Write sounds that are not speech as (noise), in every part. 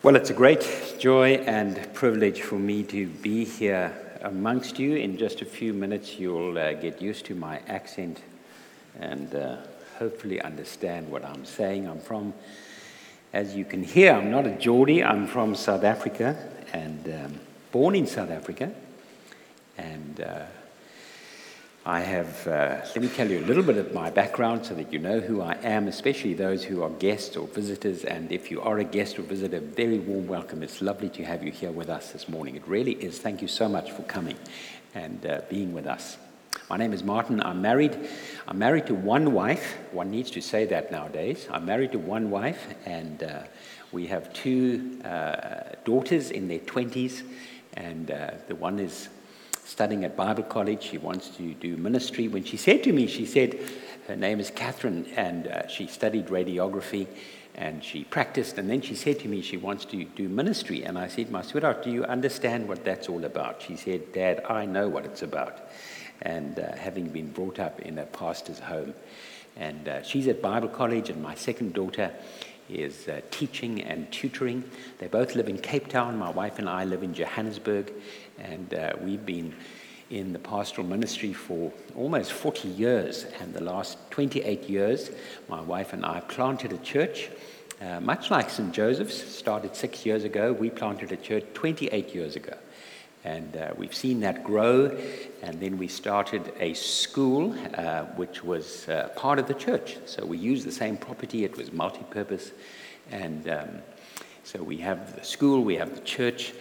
Well, it's a great joy and privilege for me to be here amongst you. In just a few minutes, you'll uh, get used to my accent and uh, hopefully understand what I'm saying. I'm from, as you can hear, I'm not a Geordie, I'm from South Africa and um, born in South Africa. And uh, I have, uh, let me tell you a little bit of my background so that you know who I am, especially those who are guests or visitors. And if you are a guest or visitor, very warm welcome. It's lovely to have you here with us this morning. It really is. Thank you so much for coming and uh, being with us. My name is Martin. I'm married. I'm married to one wife. One needs to say that nowadays. I'm married to one wife, and uh, we have two uh, daughters in their 20s. And uh, the one is studying at Bible college. She wants to do ministry. When she said to me, she said, her name is Catherine, and uh, she studied radiography and she practiced. And then she said to me, she wants to do ministry. And I said, My sweetheart, do you understand what that's all about? She said, Dad, I know what it's about. And uh, having been brought up in a pastor's home. And uh, she's at Bible college, and my second daughter is uh, teaching and tutoring. They both live in Cape Town. My wife and I live in Johannesburg. And uh, we've been in the pastoral ministry for almost 40 years. And the last 28 years, my wife and I planted a church. Uh, much like St. Joseph's, started six years ago, we planted a church 28 years ago. And uh, we've seen that grow. And then we started a school, uh, which was uh, part of the church. So we used the same property, it was multi purpose. And um, so we have the school, we have the church.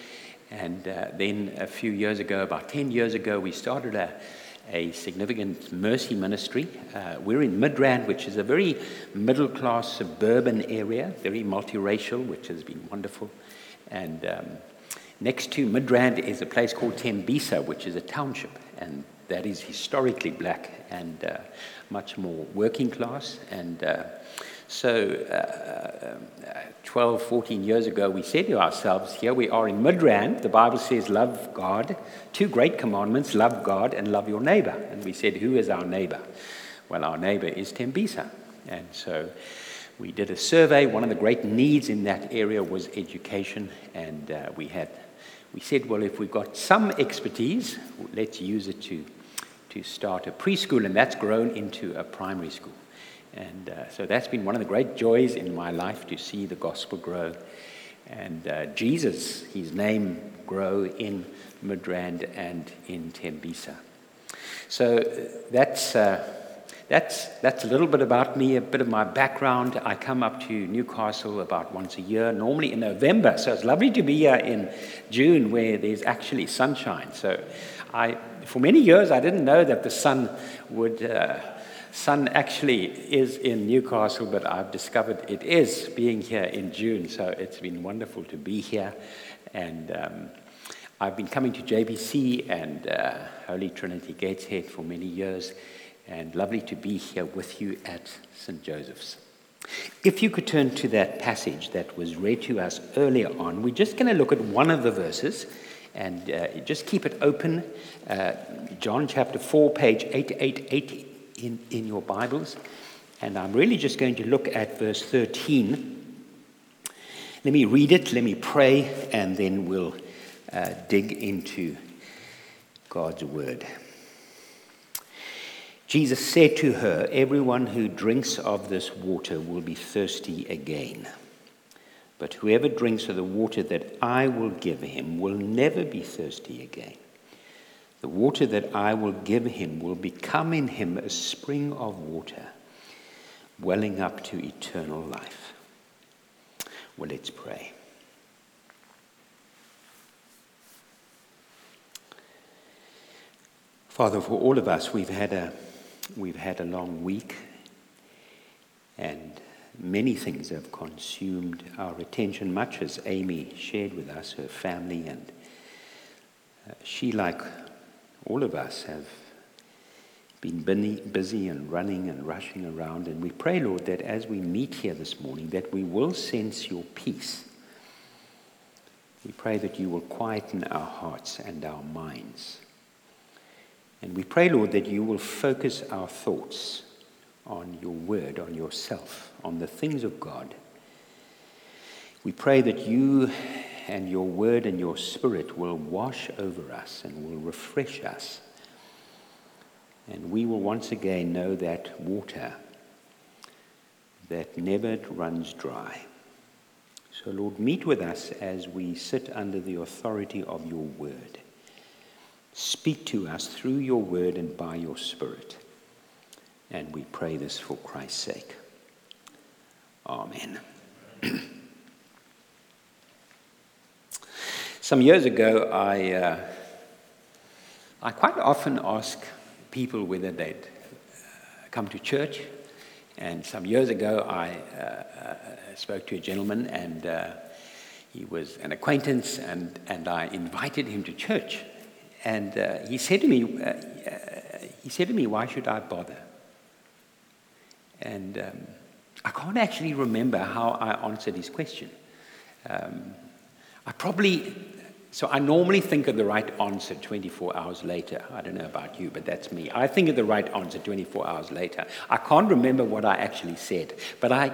And uh, then a few years ago, about 10 years ago, we started a, a significant mercy ministry. Uh, we're in Midrand, which is a very middle class suburban area, very multiracial, which has been wonderful. And um, next to Midrand is a place called Tembisa, which is a township, and that is historically black and uh, much more working class. And uh, so, uh, uh, 12, 14 years ago, we said to ourselves, here we are in Midrand. The Bible says, love God. Two great commandments love God and love your neighbor. And we said, who is our neighbor? Well, our neighbor is Tembisa. And so, we did a survey. One of the great needs in that area was education. And uh, we had, we said, well, if we've got some expertise, let's use it to, to start a preschool. And that's grown into a primary school. And uh, so that's been one of the great joys in my life to see the gospel grow. And uh, Jesus, his name, grow in Midrand and in Tembisa. So uh, that's, uh, that's, that's a little bit about me, a bit of my background. I come up to Newcastle about once a year, normally in November. So it's lovely to be here in June where there's actually sunshine. So I, for many years, I didn't know that the sun would uh, sun actually is in Newcastle, but I've discovered it is being here in June, so it's been wonderful to be here. And um, I've been coming to JPC and uh, Holy Trinity Gateshead for many years, and lovely to be here with you at St. Joseph's. If you could turn to that passage that was read to us earlier on, we're just going to look at one of the verses and uh, just keep it open. Uh, John chapter 4, page 888 in, in your Bibles. And I'm really just going to look at verse 13. Let me read it, let me pray, and then we'll uh, dig into God's word. Jesus said to her, Everyone who drinks of this water will be thirsty again. But whoever drinks of the water that I will give him will never be thirsty again. The water that I will give him will become in him a spring of water, welling up to eternal life. Well, let's pray. Father, for all of us, we've had a, we've had a long week, and many things have consumed our attention, much as Amy shared with us, her family, and uh, she, like all of us have been busy and running and rushing around. And we pray, Lord, that as we meet here this morning, that we will sense your peace. We pray that you will quieten our hearts and our minds. And we pray, Lord, that you will focus our thoughts on your word, on yourself, on the things of God. We pray that you and your word and your spirit will wash over us and will refresh us. And we will once again know that water that never runs dry. So, Lord, meet with us as we sit under the authority of your word. Speak to us through your word and by your spirit. And we pray this for Christ's sake. Amen. (clears throat) Some years ago, I, uh, I quite often ask people whether they'd uh, come to church. And some years ago, I uh, uh spoke to a gentleman, and uh, he was an acquaintance, and, and I invited him to church. And uh, he said to me, he said to me, "Why should I bother?" And um, I can't actually remember how I answered his question. Um, I probably so I normally think of the right answer 24 hours later. I don't know about you, but that's me. I think of the right answer 24 hours later. I can't remember what I actually said, but I,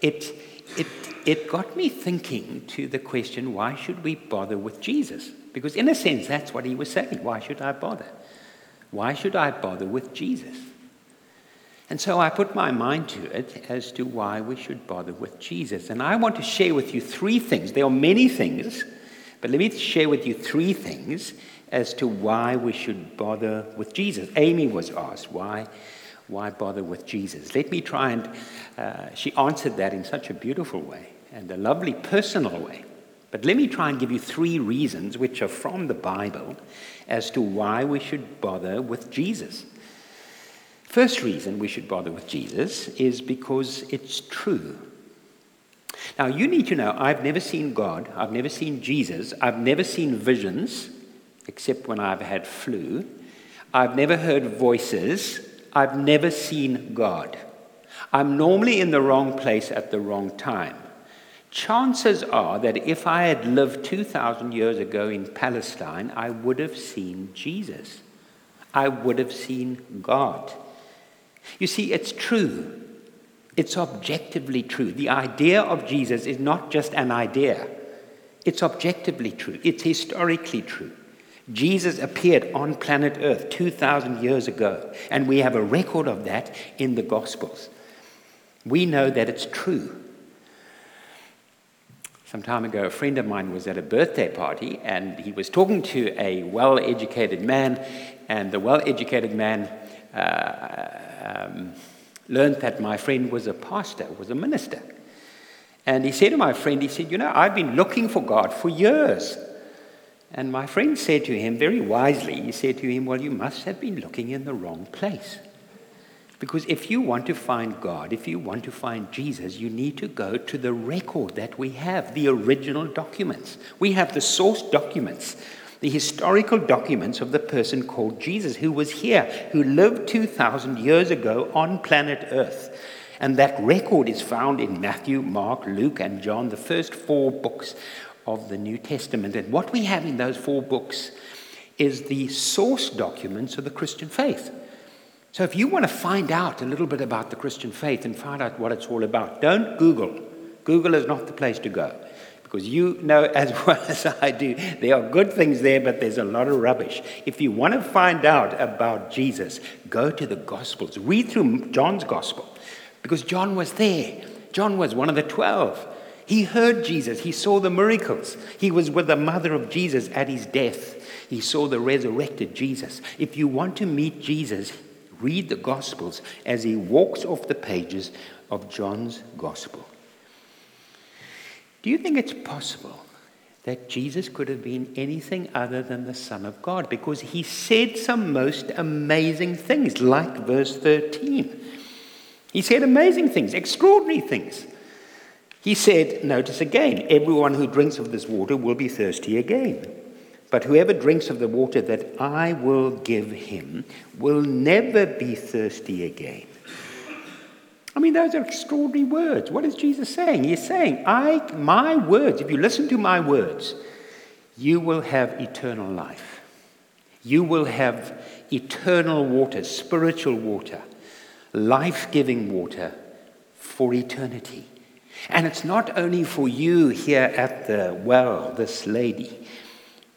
it, it, it got me thinking to the question why should we bother with Jesus? Because, in a sense, that's what he was saying. Why should I bother? Why should I bother with Jesus? And so I put my mind to it as to why we should bother with Jesus. And I want to share with you three things. There are many things but let me share with you three things as to why we should bother with Jesus. Amy was asked, why, why bother with Jesus? Let me try and, uh, she answered that in such a beautiful way and a lovely personal way. But let me try and give you three reasons, which are from the Bible, as to why we should bother with Jesus. First reason we should bother with Jesus is because it's true. Now, you need to know I've never seen God, I've never seen Jesus, I've never seen visions, except when I've had flu. I've never heard voices, I've never seen God. I'm normally in the wrong place at the wrong time. Chances are that if I had lived 2,000 years ago in Palestine, I would have seen Jesus. I would have seen God. You see, it's true. It's objectively true. The idea of Jesus is not just an idea, it's objectively true, it's historically true. Jesus appeared on planet Earth 2,000 years ago, and we have a record of that in the Gospels. We know that it's true. Some time ago, a friend of mine was at a birthday party, and he was talking to a well educated man, and the well educated man uh, um, learned that my friend was a pastor, was a minister. And he said to my friend, he said, You know, I've been looking for God for years. And my friend said to him, very wisely, he said to him, Well, you must have been looking in the wrong place. Because if you want to find God, if you want to find Jesus, you need to go to the record that we have, the original documents. We have the source documents the historical documents of the person called Jesus, who was here, who lived 2,000 years ago on planet Earth. And that record is found in Matthew, Mark, Luke, and John, the first four books of the New Testament. And what we have in those four books is the source documents of the Christian faith. So if you want to find out a little bit about the Christian faith and find out what it's all about, don't Google. Google is not the place to go. Because you know (laughs) as well as I do, there are good things there, but there's a lot of rubbish. If you want to find out about Jesus, go to the Gospels. Read through John's Gospel, because John was there. John was one of the twelve. He heard Jesus, he saw the miracles. He was with the mother of Jesus at his death. He saw the resurrected Jesus. If you want to meet Jesus, read the Gospels as he walks off the pages of John's Gospel. Do you think it's possible that Jesus could have been anything other than the Son of God? Because he said some most amazing things, like verse 13. He said amazing things, extraordinary things. He said, notice again, everyone who drinks of this water will be thirsty again. But whoever drinks of the water that I will give him will never be thirsty again. I mean, those are extraordinary words. What is Jesus saying? He's saying, I, my words, if you listen to my words, you will have eternal life. You will have eternal water, spiritual water, life giving water for eternity. And it's not only for you here at the well, this lady.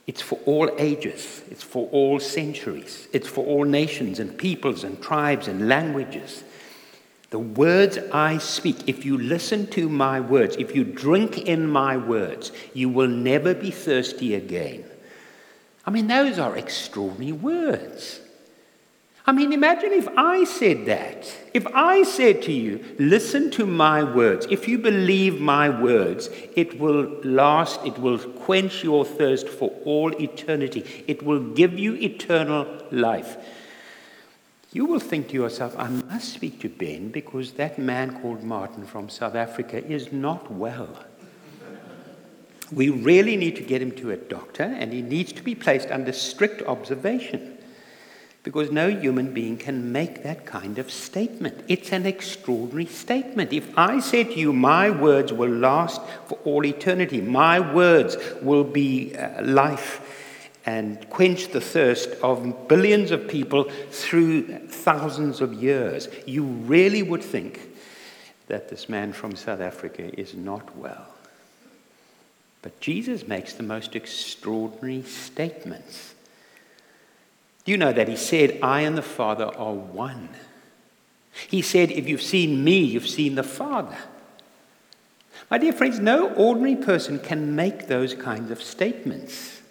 It's for all ages. It's for all centuries. It's for all nations and peoples and tribes and languages. The words I speak, if you listen to my words, if you drink in my words, you will never be thirsty again. I mean, those are extraordinary words. I mean, imagine if I said that. If I said to you, listen to my words, if you believe my words, it will last, it will quench your thirst for all eternity, it will give you eternal life. You will think to yourself, I must speak to Ben because that man called Martin from South Africa is not well. We really need to get him to a doctor and he needs to be placed under strict observation because no human being can make that kind of statement. It's an extraordinary statement. If I said to you, My words will last for all eternity, my words will be uh, life and quench the thirst of billions of people through thousands of years, you really would think that this man from South Africa is not well. But Jesus makes the most extraordinary statements. Do you know that he said, I and the Father are one? He said, If you've seen me, you've seen the Father. My dear friends, no ordinary person can make those kinds of statements.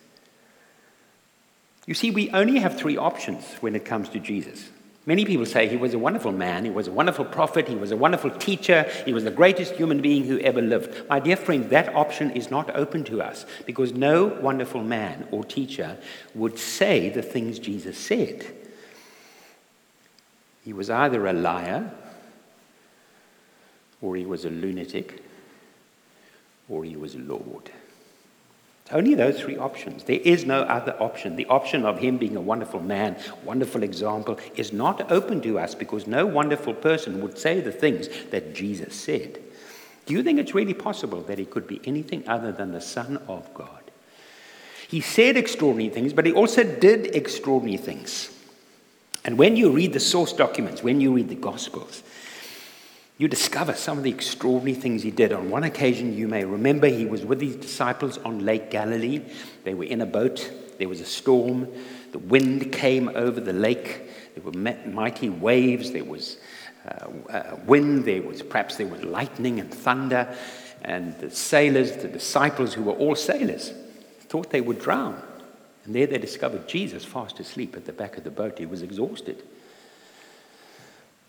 You see, we only have three options when it comes to Jesus. Many people say he was a wonderful man, he was a wonderful prophet, he was a wonderful teacher, he was the greatest human being who ever lived. My dear friend, that option is not open to us because no wonderful man or teacher would say the things Jesus said. He was either a liar, or he was a lunatic, or he was a Lord. Only those three options. There is no other option. The option of him being a wonderful man, wonderful example, is not open to us because no wonderful person would say the things that Jesus said. Do you think it's really possible that he could be anything other than the Son of God? He said extraordinary things, but he also did extraordinary things. And when you read the source documents, when you read the Gospels, you discover some of the extraordinary things he did. On one occasion, you may remember, he was with his disciples on Lake Galilee. They were in a boat, there was a storm, the wind came over the lake, there were mighty waves, there was uh, uh, wind, there was perhaps there was lightning and thunder. And the sailors, the disciples who were all sailors, thought they would drown. And there they discovered Jesus fast asleep at the back of the boat. He was exhausted.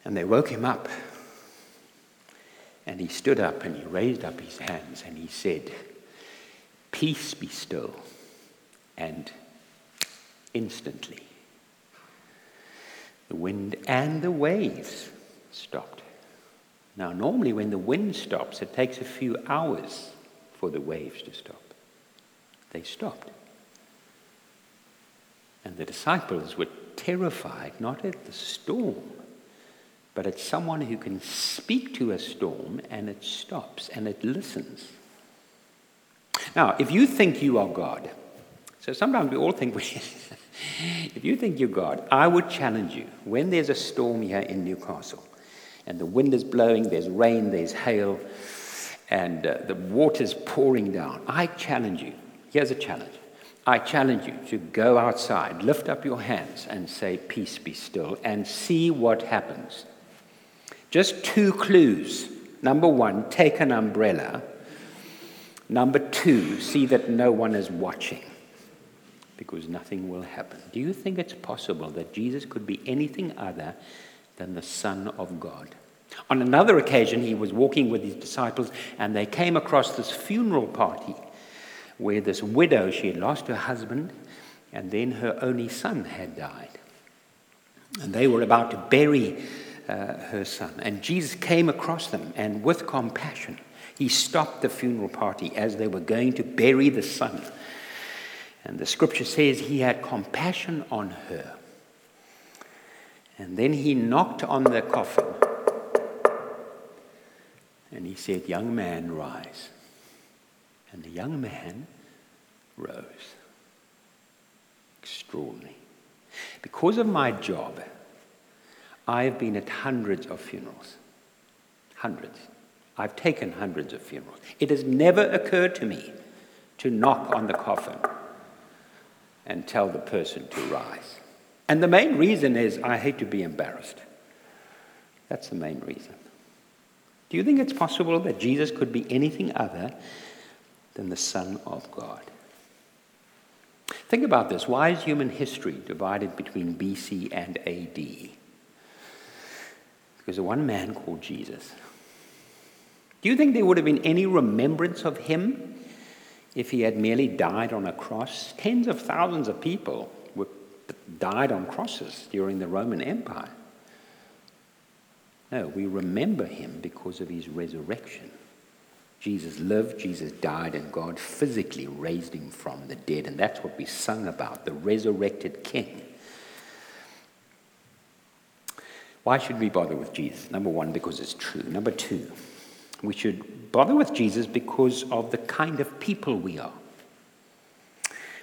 And they woke him up and he stood up and he raised up his hands and he said, Peace be still. And instantly, the wind and the waves stopped. Now, normally, when the wind stops, it takes a few hours for the waves to stop. They stopped. And the disciples were terrified, not at the storm, but it's someone who can speak to a storm and it stops and it listens. Now, if you think you are God, so sometimes we all think we. (laughs) if you think you're God, I would challenge you when there's a storm here in Newcastle and the wind is blowing, there's rain, there's hail, and uh, the water's pouring down. I challenge you. Here's a challenge. I challenge you to go outside, lift up your hands, and say, Peace be still, and see what happens. Just two clues. Number one, take an umbrella. Number two, see that no one is watching because nothing will happen. Do you think it's possible that Jesus could be anything other than the Son of God? On another occasion, he was walking with his disciples and they came across this funeral party where this widow, she had lost her husband and then her only son had died. And they were about to bury uh, her son. And Jesus came across them, and with compassion, he stopped the funeral party as they were going to bury the son. And the scripture says he had compassion on her. And then he knocked on the coffin and he said, Young man, rise. And the young man rose. Extraordinary. Because of my job, I've been at hundreds of funerals. Hundreds. I've taken hundreds of funerals. It has never occurred to me to knock on the coffin and tell the person to rise. And the main reason is I hate to be embarrassed. That's the main reason. Do you think it's possible that Jesus could be anything other than the Son of God? Think about this. Why is human history divided between BC and AD? Because of one man called Jesus. Do you think there would have been any remembrance of him if he had merely died on a cross? Tens of thousands of people were, died on crosses during the Roman Empire. No, we remember him because of his resurrection. Jesus lived, Jesus died, and God physically raised him from the dead. And that's what we sung about the resurrected King. Why should we bother with Jesus? Number one, because it's true. Number two, we should bother with Jesus because of the kind of people we are.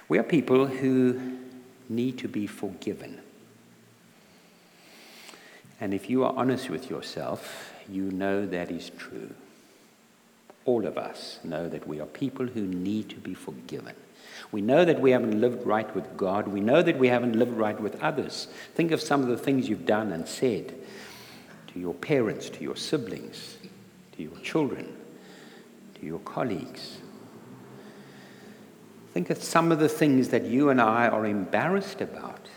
We are people who need to be forgiven. And if you are honest with yourself, you know that is true all of us know that we are people who need to be forgiven. We know that we haven't lived right with God. We know that we haven't lived right with others. Think of some of the things you've done and said to your parents, to your siblings, to your children, to your colleagues. Think of some of the things that you and I are embarrassed about.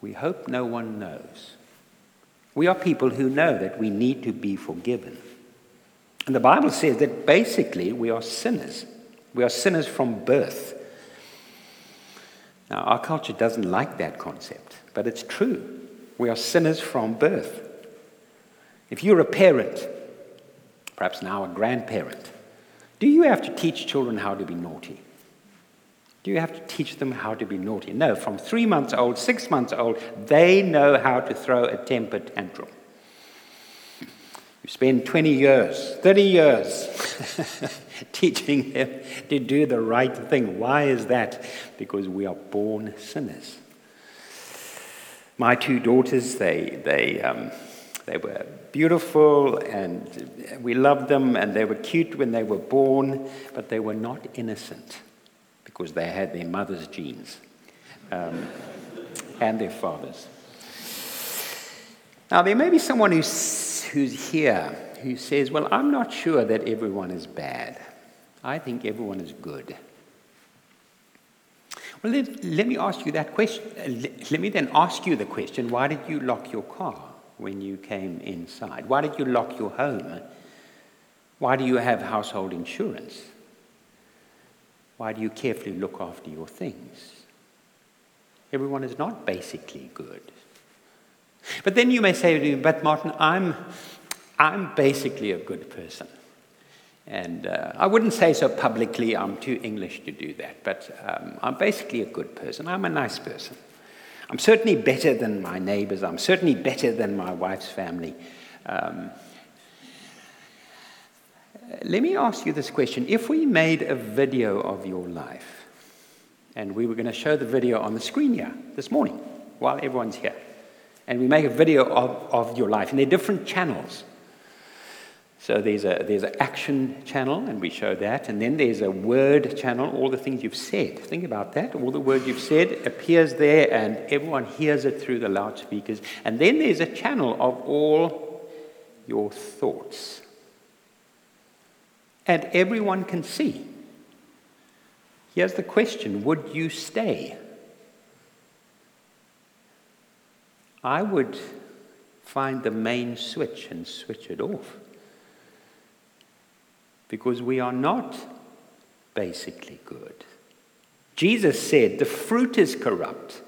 We hope no one knows. We are people who know that we need to be forgiven. And the Bible says that basically we are sinners. We are sinners from birth. Now, our culture doesn't like that concept, but it's true. We are sinners from birth. If you're a parent, perhaps now a grandparent, do you have to teach children how to be naughty? Do you have to teach them how to be naughty? No, from three months old, six months old, they know how to throw a temper tantrum. You spend 20 years, 30 years (laughs) (laughs) teaching them to do the right thing. Why is that? Because we are born sinners. My two daughters, they, they, um, they were beautiful and we loved them and they were cute when they were born, but they were not innocent because they had their mother's genes um, and their father's. Now, there may be someone who's who's here who says, Well, I'm not sure that everyone is bad. I think everyone is good. Well, let, let me ask you that question. Let, me then ask you the question why did you lock your car when you came inside? Why did you lock your home? Why do you have household insurance? Why do you carefully look after your things? Everyone is not basically good. But then you may say to me, but Martin, I'm, I'm basically a good person. And uh, I wouldn't say so publicly, I'm too English to do that, but um, I'm basically a good person. I'm a nice person. I'm certainly better than my neighbors, I'm certainly better than my wife's family. Um, let me ask you this question. If we made a video of your life, and we were going to show the video on the screen here this morning while everyone's here, and we make a video of, of your life. And there are different channels. So there's a there's an action channel, and we show that, and then there's a word channel, all the things you've said. Think about that. All the words you've said appears there, and everyone hears it through the loudspeakers. And then there's a channel of all your thoughts. And everyone can see. Here's the question Would you stay? I would find the main switch and switch it off. Because we are not basically good. Jesus said the fruit is corrupt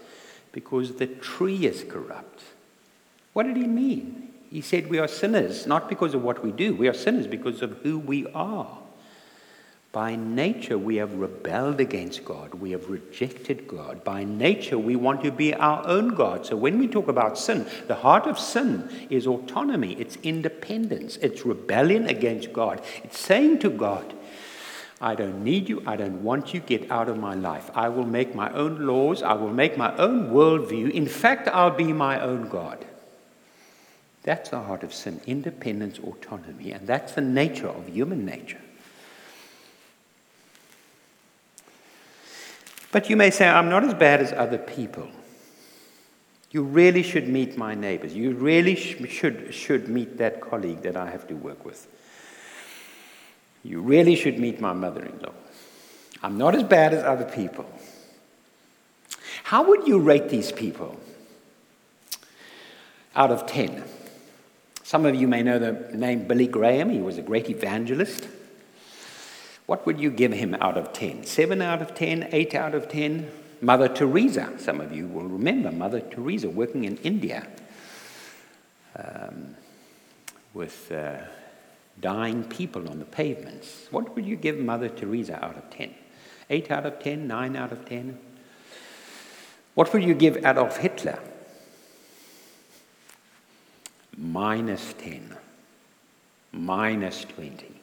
because the tree is corrupt. What did he mean? He said we are sinners, not because of what we do. We are sinners because of who we are. By nature, we have rebelled against God. We have rejected God. By nature, we want to be our own God. So when we talk about sin, the heart of sin is autonomy, it's independence, it's rebellion against God. It's saying to God, I don't need you. I don't want you. Get out of my life. I will make my own laws. I will make my own worldview. In fact, I'll be my own God. That's the heart of sin independence, autonomy, and that's the nature of human nature. But you may say, I'm not as bad as other people. You really should meet my neighbors. You really sh- should, should meet that colleague that I have to work with. You really should meet my mother in law. I'm not as bad as other people. How would you rate these people out of 10? Some of you may know the name Billy Graham. He was a great evangelist. What would you give him out of 10? 7 out of 10? 8 out of 10? Mother Teresa, some of you will remember Mother Teresa working in India um, with uh, dying people on the pavements. What would you give Mother Teresa out of 10? 8 out of 10? 9 out of 10? What would you give Adolf Hitler? Minus 10. Minus 20.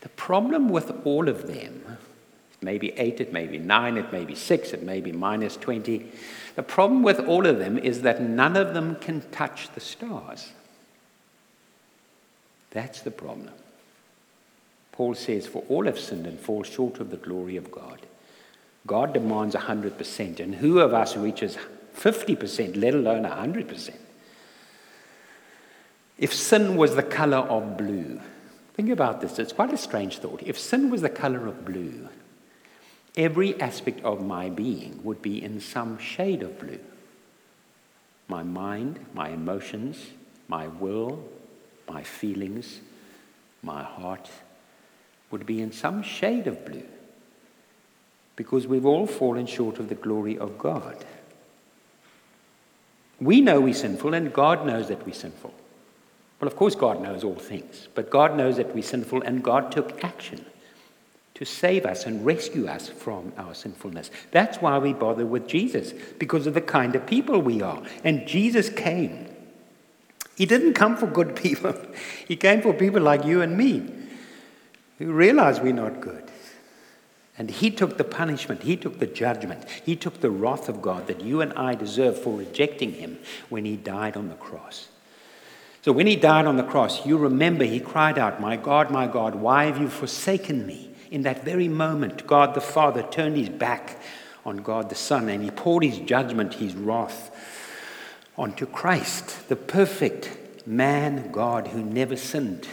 The problem with all of them maybe eight, it may be nine, it may be six, it may be minus 20. The problem with all of them is that none of them can touch the stars. That's the problem. Paul says, For all have sinned and fall short of the glory of God. God demands 100%, and who of us reaches 50%, let alone 100%? If sin was the color of blue, think about this, it's quite a strange thought. If sin was the color of blue, Every aspect of my being would be in some shade of blue. My mind, my emotions, my will, my feelings, my heart would be in some shade of blue because we've all fallen short of the glory of God. We know we're sinful, and God knows that we're sinful. Well, of course, God knows all things, but God knows that we're sinful, and God took action to save us and rescue us from our sinfulness. That's why we bother with Jesus, because of the kind of people we are. And Jesus came. He didn't come for good people, (laughs) He came for people like you and me who realize we're not good. And He took the punishment, He took the judgment, He took the wrath of God that you and I deserve for rejecting Him when He died on the cross. So when He died on the cross, you remember He cried out, My God, my God, why have you forsaken me? in that very moment, God the Father turned his back on God the Son and he poured his judgment, his wrath, onto Christ, the perfect man, God, who never sinned.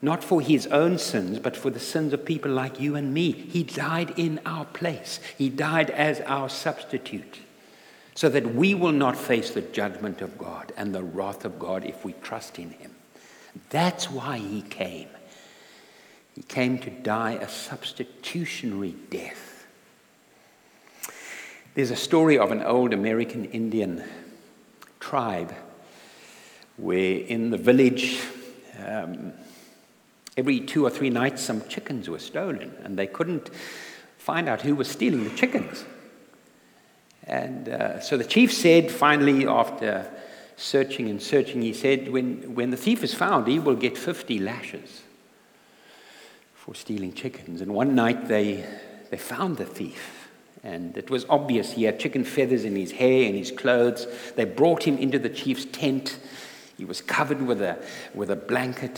Not for his own sins, but for the sins of people like you and me. He died in our place. He died as our substitute so that we will not face the judgment of God and the wrath of God if we trust in him. That's why he came. He came to die a substitutionary death. There's a story of an old American Indian tribe where in the village, um, every two or three nights, some chickens were stolen, and they couldn't find out who was stealing the chickens. And uh, so the chief said, finally, after searching and searching, he said, when, when the thief is found, he will get 50 lashes for stealing chickens. And one night they, they found the thief. And it was obvious he had chicken feathers in his hair and his clothes. They brought him into the chief's tent. He was covered with a, with a blanket.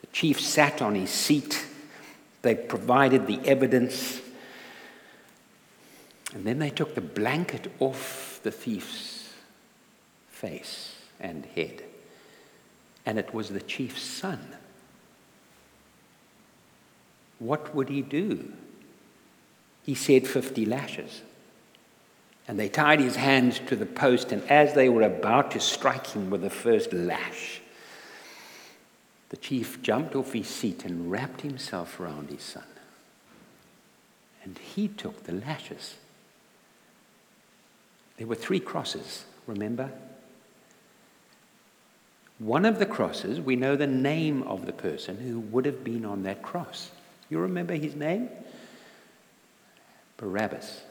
The chief sat on his seat. They provided the evidence. And then they took the blanket off the thief's face and head. And it was the chief's son what would he do? He said 50 lashes. And they tied his hands to the post, and as they were about to strike him with the first lash, the chief jumped off his seat and wrapped himself around his son. And he took the lashes. There were three crosses, remember? One of the crosses, we know the name of the person who would have been on that cross. You remember his name? Barabbas.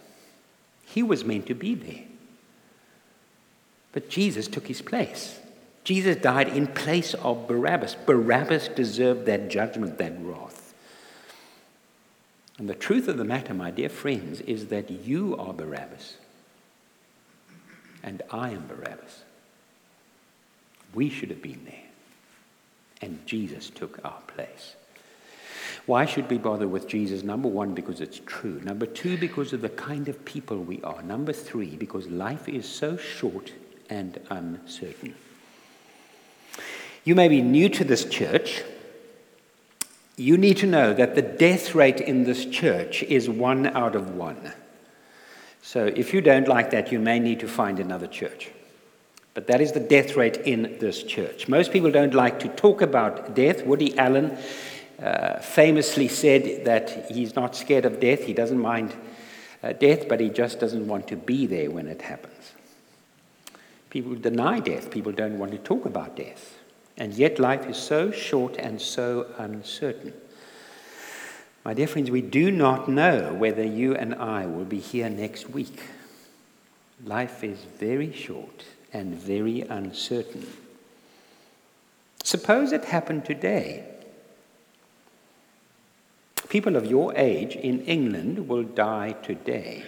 He was meant to be there. But Jesus took his place. Jesus died in place of Barabbas. Barabbas deserved that judgment, that wrath. And the truth of the matter, my dear friends, is that you are Barabbas and I am Barabbas. We should have been there. And Jesus took our place. Why should we bother with Jesus? Number one, because it's true. Number two, because of the kind of people we are. Number three, because life is so short and uncertain. You may be new to this church. You need to know that the death rate in this church is one out of one. So if you don't like that, you may need to find another church. But that is the death rate in this church. Most people don't like to talk about death. Woody Allen uh, famously said that he's not scared of death, he doesn't mind uh, death, but he just doesn't want to be there when it happens. People deny death, people don't want to talk about death. And yet life is so short and so uncertain. My dear friends, we do not know whether you and I will be here next week. Life is very short and very uncertain. Suppose it happened today. People of your age in England will die today.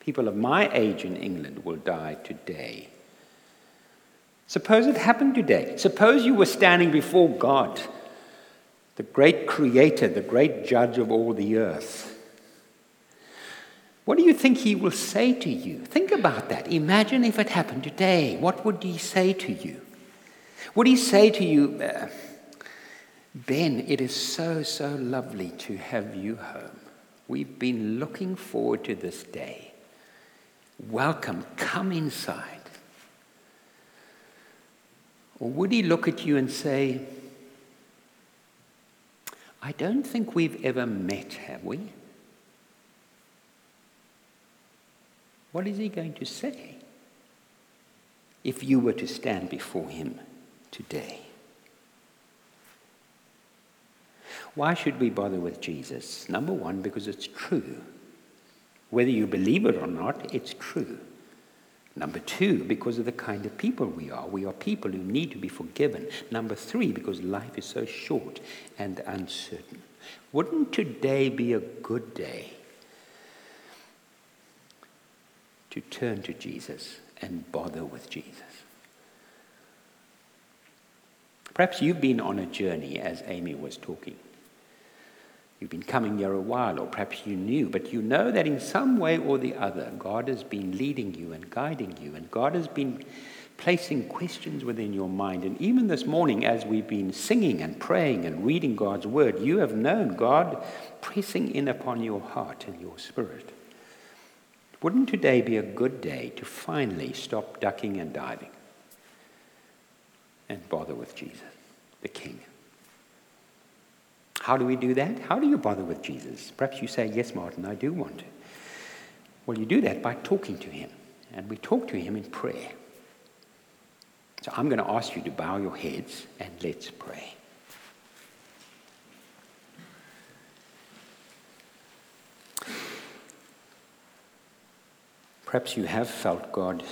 People of my age in England will die today. Suppose it happened today. Suppose you were standing before God, the great creator, the great judge of all the earth. What do you think he will say to you? Think about that. Imagine if it happened today. What would he say to you? Would he say to you, uh, Ben, it is so, so lovely to have you home. We've been looking forward to this day. Welcome, come inside. Or would he look at you and say, I don't think we've ever met, have we? What is he going to say if you were to stand before him today? Why should we bother with Jesus? Number one, because it's true. Whether you believe it or not, it's true. Number two, because of the kind of people we are. We are people who need to be forgiven. Number three, because life is so short and uncertain. Wouldn't today be a good day to turn to Jesus and bother with Jesus. Perhaps you've been on a journey as Amy was talking. You've been coming here a while, or perhaps you knew, but you know that in some way or the other, God has been leading you and guiding you, and God has been placing questions within your mind. And even this morning, as we've been singing and praying and reading God's word, you have known God pressing in upon your heart and your spirit. Wouldn't today be a good day to finally stop ducking and diving and bother with Jesus, the King? How do we do that? How do you bother with Jesus? Perhaps you say, Yes, Martin, I do want to. Well, you do that by talking to him. And we talk to him in prayer. So I'm going to ask you to bow your heads and let's pray. Perhaps you have felt God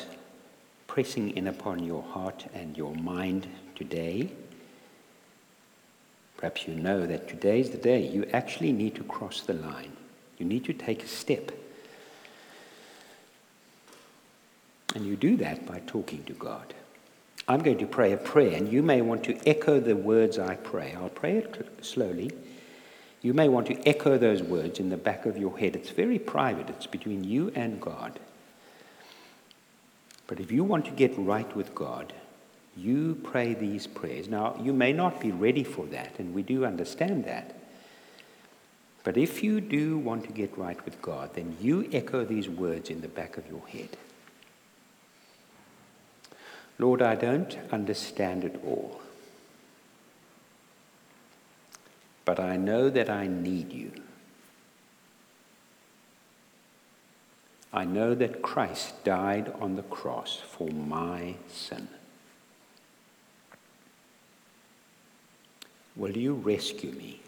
pressing in upon your heart and your mind today. Perhaps you know that today is the day you actually need to cross the line. You need to take a step. And you do that by talking to God. I'm going to pray a prayer, and you may want to echo the words I pray. I'll pray it slowly. You may want to echo those words in the back of your head. It's very private, it's between you and God. But if you want to get right with God, you pray these prayers. Now, you may not be ready for that, and we do understand that. But if you do want to get right with God, then you echo these words in the back of your head. Lord, I don't understand it all. But I know that I need you. I know that Christ died on the cross for my sin. Will you rescue me?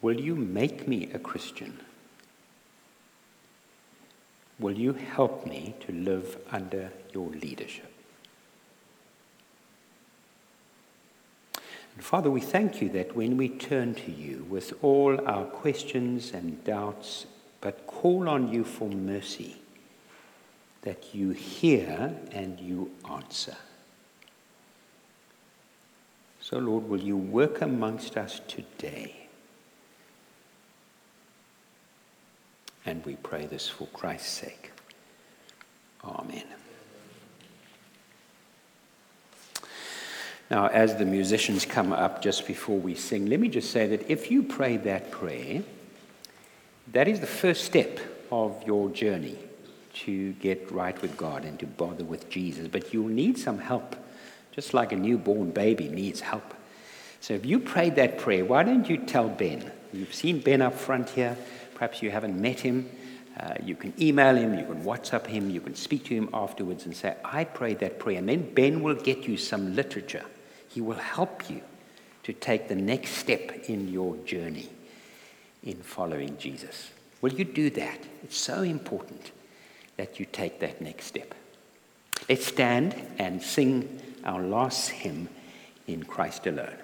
Will you make me a Christian? Will you help me to live under your leadership? And Father, we thank you that when we turn to you with all our questions and doubts but call on you for mercy, that you hear and you answer. So, Lord, will you work amongst us today? And we pray this for Christ's sake. Amen. Now, as the musicians come up just before we sing, let me just say that if you pray that prayer, that is the first step of your journey to get right with God and to bother with Jesus. But you'll need some help, just like a newborn baby needs help. So if you prayed that prayer, why don't you tell Ben? You've seen Ben up front here. Perhaps you haven't met him. Uh, you can email him, you can WhatsApp him, you can speak to him afterwards and say, I prayed that prayer. And then Ben will get you some literature he will help you to take the next step in your journey in following Jesus. Will you do that? It's so important that you take that next step. Let's stand and sing our last hymn in Christ alone.